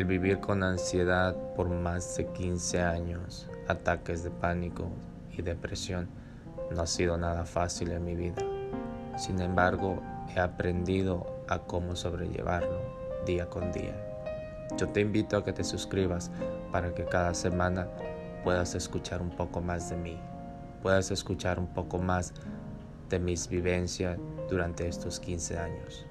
El vivir con ansiedad por más de 15 años, ataques de pánico y depresión no ha sido nada fácil en mi vida. Sin embargo, he aprendido a cómo sobrellevarlo día con día. Yo te invito a que te suscribas para que cada semana puedas escuchar un poco más de mí, puedas escuchar un poco más de mis vivencias durante estos 15 años.